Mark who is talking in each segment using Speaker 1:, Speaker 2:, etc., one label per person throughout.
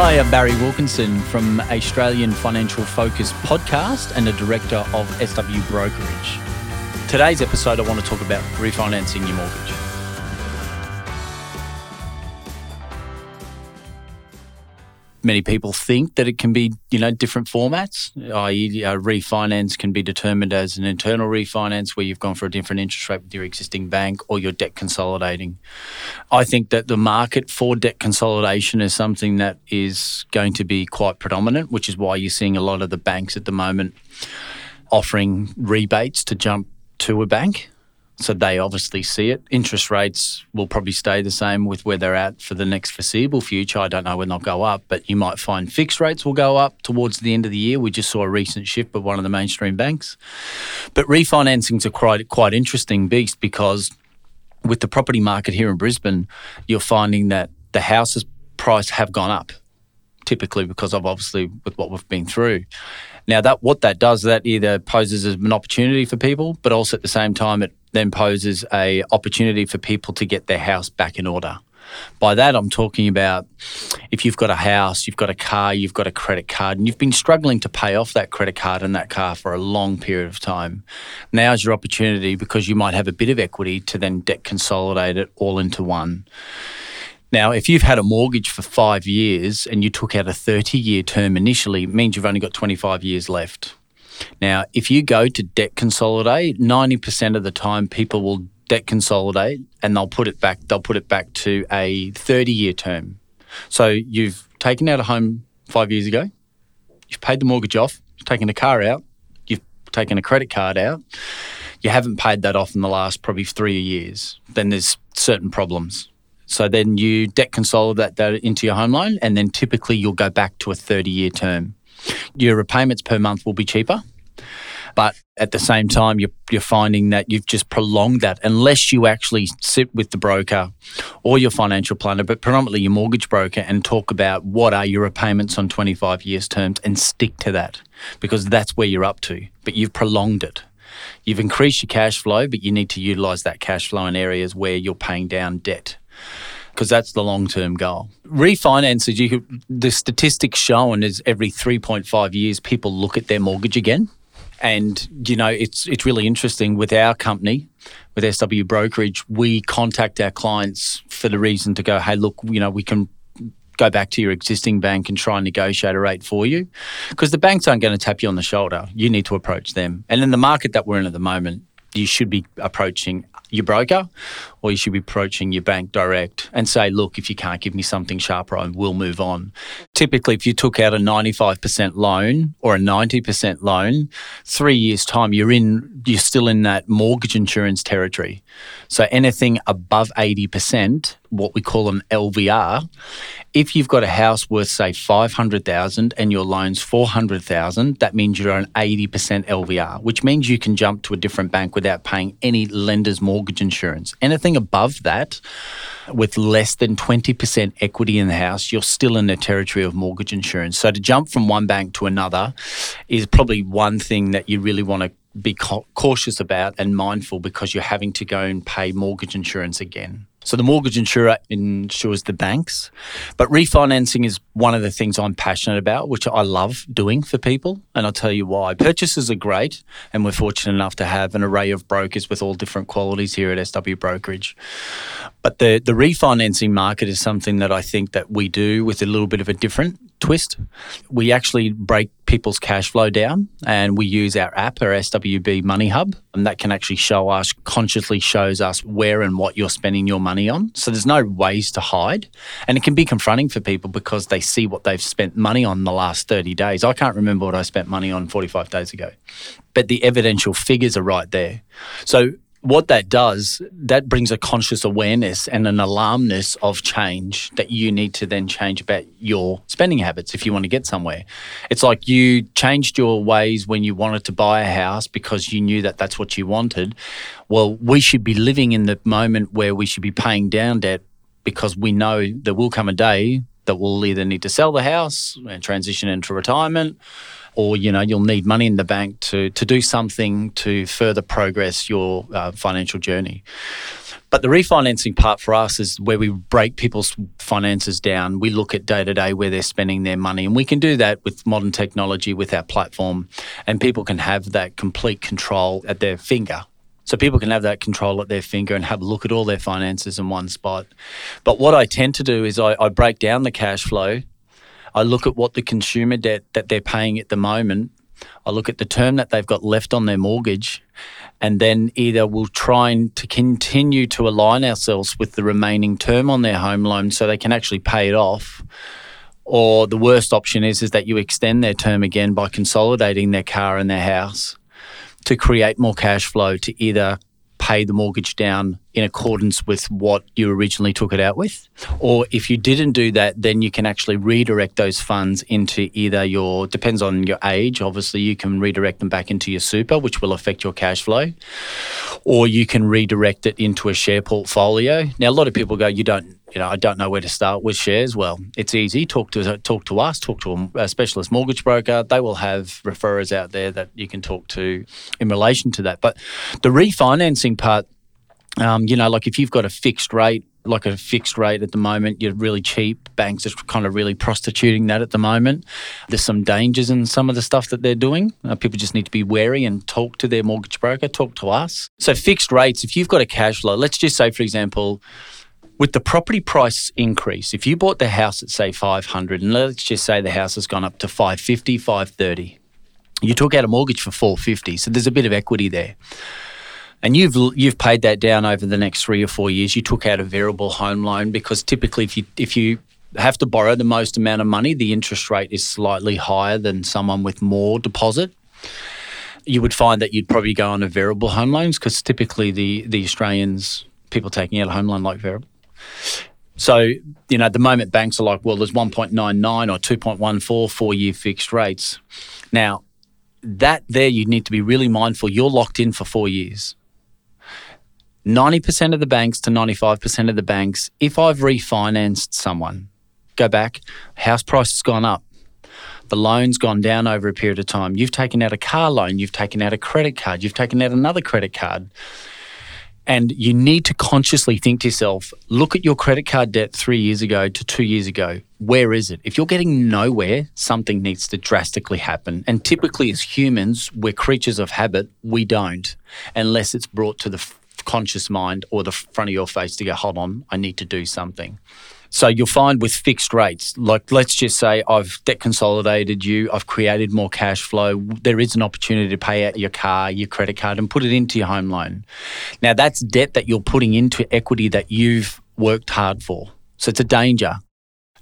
Speaker 1: Hi, I'm Barry Wilkinson from Australian Financial Focus podcast and a director of SW Brokerage. Today's episode, I want to talk about refinancing your mortgage. Many people think that it can be, you know, different formats, i.e., a refinance can be determined as an internal refinance where you've gone for a different interest rate with your existing bank or you're debt consolidating. I think that the market for debt consolidation is something that is going to be quite predominant, which is why you're seeing a lot of the banks at the moment offering rebates to jump to a bank so they obviously see it. Interest rates will probably stay the same with where they're at for the next foreseeable future. I don't know when they'll go up, but you might find fixed rates will go up towards the end of the year. We just saw a recent shift by one of the mainstream banks. But refinancings is a quite quite interesting beast because with the property market here in Brisbane, you're finding that the houses price have gone up typically because of obviously with what we've been through. Now that what that does, that either poses as an opportunity for people, but also at the same time it then poses a opportunity for people to get their house back in order. By that, I'm talking about if you've got a house, you've got a car, you've got a credit card, and you've been struggling to pay off that credit card and that car for a long period of time. Now's your opportunity because you might have a bit of equity to then debt consolidate it all into one. Now, if you've had a mortgage for five years and you took out a 30 year term initially, it means you've only got 25 years left. Now, if you go to debt consolidate, 90% of the time people will debt consolidate and they'll put it back they'll put it back to a 30 year term. So you've taken out a home 5 years ago. You've paid the mortgage off, you've taken a car out, you've taken a credit card out. You haven't paid that off in the last probably 3 years. Then there's certain problems. So then you debt consolidate that into your home loan and then typically you'll go back to a 30 year term. Your repayments per month will be cheaper. But at the same time, you're, you're finding that you've just prolonged that unless you actually sit with the broker or your financial planner, but predominantly your mortgage broker, and talk about what are your repayments on 25 years terms and stick to that because that's where you're up to. But you've prolonged it. You've increased your cash flow, but you need to utilize that cash flow in areas where you're paying down debt because that's the long term goal. Refinances, you the statistics showing is every 3.5 years people look at their mortgage again. And you know, it's it's really interesting with our company, with SW Brokerage, we contact our clients for the reason to go, hey, look, you know, we can go back to your existing bank and try and negotiate a rate for you. Because the banks aren't going to tap you on the shoulder. You need to approach them. And in the market that we're in at the moment, you should be approaching your broker or you should be approaching your bank direct and say, look, if you can't give me something sharper, I will move on. Typically, if you took out a 95% loan or a 90% loan, three years' time, you're in, you're still in that mortgage insurance territory. So anything above 80%, what we call an LVR, if you've got a house worth say 500,000 and your loan's 400,000, that means you're an 80% LVR, which means you can jump to a different bank without paying any lender's mortgage insurance. Anything above that, with less than 20% equity in the house, you're still in the territory of mortgage insurance. So to jump from one bank to another is probably one thing that you really want to be cautious about and mindful because you're having to go and pay mortgage insurance again. So the mortgage insurer insures the banks, but refinancing is one of the things I'm passionate about, which I love doing for people. And I'll tell you why. Purchases are great, and we're fortunate enough to have an array of brokers with all different qualities here at SW Brokerage. But the, the refinancing market is something that I think that we do with a little bit of a different twist. We actually break people's cash flow down and we use our app, our SWB Money Hub, and that can actually show us, consciously shows us where and what you're spending your money on. So there's no ways to hide. And it can be confronting for people because they see what they've spent money on the last 30 days. I can't remember what I spent money on 45 days ago, but the evidential figures are right there. So what that does, that brings a conscious awareness and an alarmness of change that you need to then change about your spending habits if you want to get somewhere. It's like you changed your ways when you wanted to buy a house because you knew that that's what you wanted. Well, we should be living in the moment where we should be paying down debt because we know there will come a day that we'll either need to sell the house and transition into retirement or you know you'll need money in the bank to to do something to further progress your uh, financial journey. But the refinancing part for us is where we break people's finances down. We look at day to day where they're spending their money, and we can do that with modern technology with our platform, and people can have that complete control at their finger. So people can have that control at their finger and have a look at all their finances in one spot. But what I tend to do is I, I break down the cash flow. I look at what the consumer debt that they're paying at the moment. I look at the term that they've got left on their mortgage, and then either we'll try and to continue to align ourselves with the remaining term on their home loan so they can actually pay it off. Or the worst option is is that you extend their term again by consolidating their car and their house to create more cash flow to either pay the mortgage down in accordance with what you originally took it out with. Or if you didn't do that, then you can actually redirect those funds into either your, depends on your age, obviously, you can redirect them back into your super, which will affect your cash flow. Or you can redirect it into a share portfolio. Now, a lot of people go, you don't you know, I don't know where to start with shares. Well, it's easy. Talk to talk to us. Talk to a specialist mortgage broker. They will have referrers out there that you can talk to in relation to that. But the refinancing part, um, you know, like if you've got a fixed rate, like a fixed rate at the moment, you're really cheap. Banks are kind of really prostituting that at the moment. There's some dangers in some of the stuff that they're doing. Uh, people just need to be wary and talk to their mortgage broker, talk to us. So fixed rates, if you've got a cash flow, let's just say, for example with the property price increase, if you bought the house at say 500 and let's just say the house has gone up to 550, 530, you took out a mortgage for 450, so there's a bit of equity there. And you've you've paid that down over the next 3 or 4 years. You took out a variable home loan because typically if you if you have to borrow the most amount of money, the interest rate is slightly higher than someone with more deposit you would find that you'd probably go on a variable home loans because typically the the Australians people taking out a home loan like variable. So, you know, at the moment, banks are like, well, there's 1.99 or 2.14 four year fixed rates. Now, that there, you need to be really mindful. You're locked in for four years. 90% of the banks to 95% of the banks, if I've refinanced someone, go back, house price has gone up, the loan's gone down over a period of time, you've taken out a car loan, you've taken out a credit card, you've taken out another credit card and you need to consciously think to yourself, look at your credit card debt three years ago to two years ago. Where is it? If you're getting nowhere, something needs to drastically happen. And typically, as humans, we're creatures of habit. We don't, unless it's brought to the conscious mind or the front of your face to go, hold on, I need to do something. So you'll find with fixed rates, like let's just say I've debt consolidated you, I've created more cash flow. There is an opportunity to pay out your car, your credit card, and put it into your home loan. Now that's debt that you're putting into equity that you've worked hard for. So it's a danger.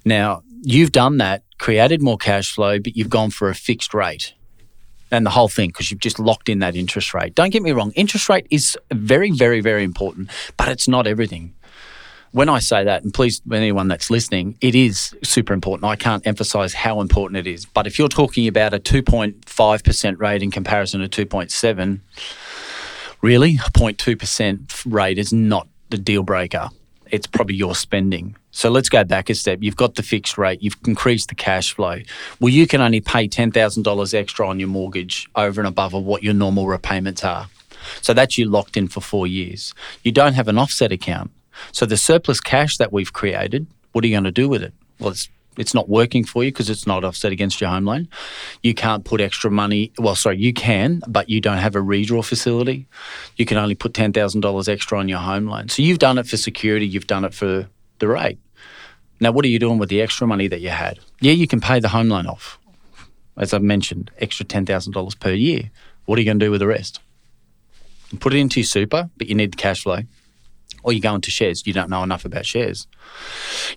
Speaker 1: Now you've done that, created more cash flow, but you've gone for a fixed rate and the whole thing because you've just locked in that interest rate. Don't get me wrong, interest rate is very, very, very important, but it's not everything when I say that, and please, anyone that's listening, it is super important. I can't emphasize how important it is. But if you're talking about a 2.5% rate in comparison to 2.7, really, a 0.2% rate is not the deal breaker. It's probably your spending. So let's go back a step. You've got the fixed rate, you've increased the cash flow. Well, you can only pay $10,000 extra on your mortgage over and above of what your normal repayments are. So that's you locked in for four years. You don't have an offset account. So the surplus cash that we've created, what are you going to do with it? Well, it's it's not working for you because it's not offset against your home loan. You can't put extra money. Well, sorry, you can, but you don't have a redraw facility. You can only put ten thousand dollars extra on your home loan. So you've done it for security. You've done it for the rate. Now, what are you doing with the extra money that you had? Yeah, you can pay the home loan off, as I've mentioned, extra ten thousand dollars per year. What are you going to do with the rest? Put it into your super, but you need the cash flow or you go into shares, you don't know enough about shares.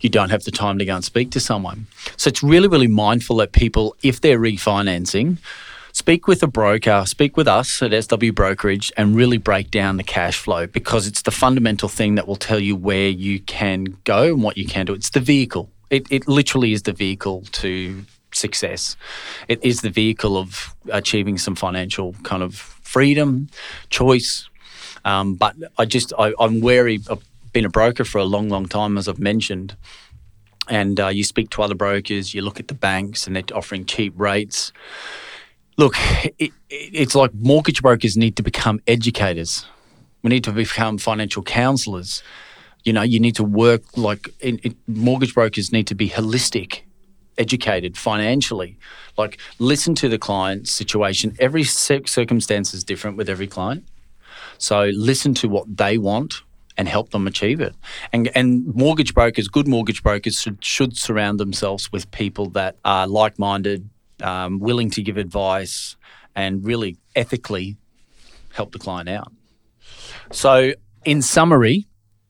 Speaker 1: You don't have the time to go and speak to someone. So it's really, really mindful that people, if they're refinancing, speak with a broker, speak with us at SW Brokerage, and really break down the cash flow because it's the fundamental thing that will tell you where you can go and what you can do. It's the vehicle. It, it literally is the vehicle to success. It is the vehicle of achieving some financial kind of freedom, choice, um, but I just I, am wary. I've been a broker for a long, long time, as I've mentioned. And uh, you speak to other brokers, you look at the banks, and they're offering cheap rates. Look, it, it's like mortgage brokers need to become educators. We need to become financial counselors. You know, you need to work like mortgage brokers need to be holistic, educated financially. Like, listen to the client's situation. Every circumstance is different with every client. So, listen to what they want and help them achieve it. And, and mortgage brokers, good mortgage brokers, should, should surround themselves with people that are like minded, um, willing to give advice, and really ethically help the client out. So, in summary,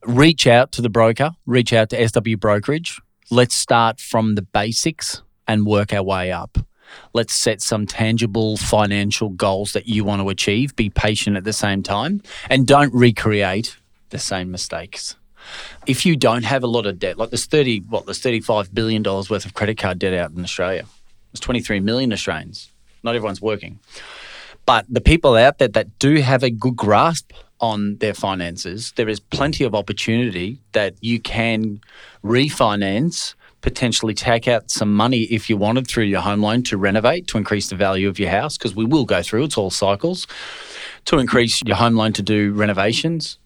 Speaker 1: reach out to the broker, reach out to SW Brokerage. Let's start from the basics and work our way up. Let's set some tangible financial goals that you want to achieve. Be patient at the same time and don't recreate the same mistakes. If you don't have a lot of debt, like there's 30, what, there's 35 billion dollars worth of credit card debt out in Australia. There's 23 million Australians. Not everyone's working. But the people out there that do have a good grasp on their finances, there is plenty of opportunity that you can refinance, potentially take out some money if you wanted through your home loan to renovate, to increase the value of your house, because we will go through, it's all cycles, to increase your home loan to do renovations,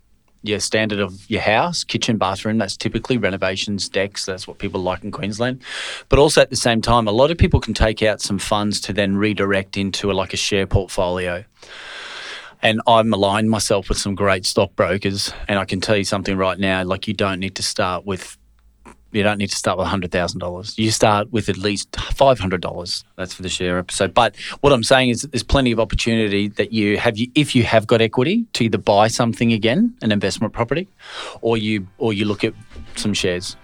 Speaker 1: your standard of your house, kitchen, bathroom. That's typically renovations, decks. That's what people like in Queensland. But also at the same time, a lot of people can take out some funds to then redirect into a, like a share portfolio. And I'm aligned myself with some great stockbrokers. And I can tell you something right now like, you don't need to start with you don't need to start with $100,000. You start with at least $500. That's for the share episode. But what I'm saying is there's plenty of opportunity that you have, if you have got equity, to either buy something again, an investment property, or you, or you look at some shares.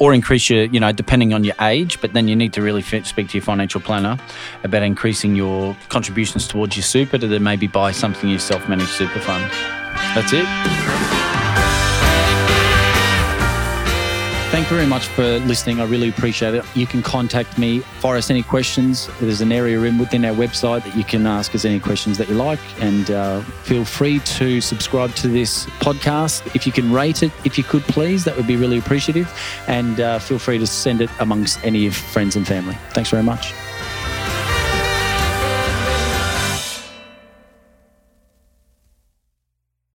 Speaker 1: Or increase your, you know, depending on your age, but then you need to really speak to your financial planner about increasing your contributions towards your super to then maybe buy something your self managed super fund. That's it. Thank you very much for listening. I really appreciate it. You can contact me, fire us any questions. There's an area in within our website that you can ask us any questions that you like. And uh, feel free to subscribe to this podcast. If you can rate it, if you could please, that would be really appreciative. And uh, feel free to send it amongst any of friends and family. Thanks very much.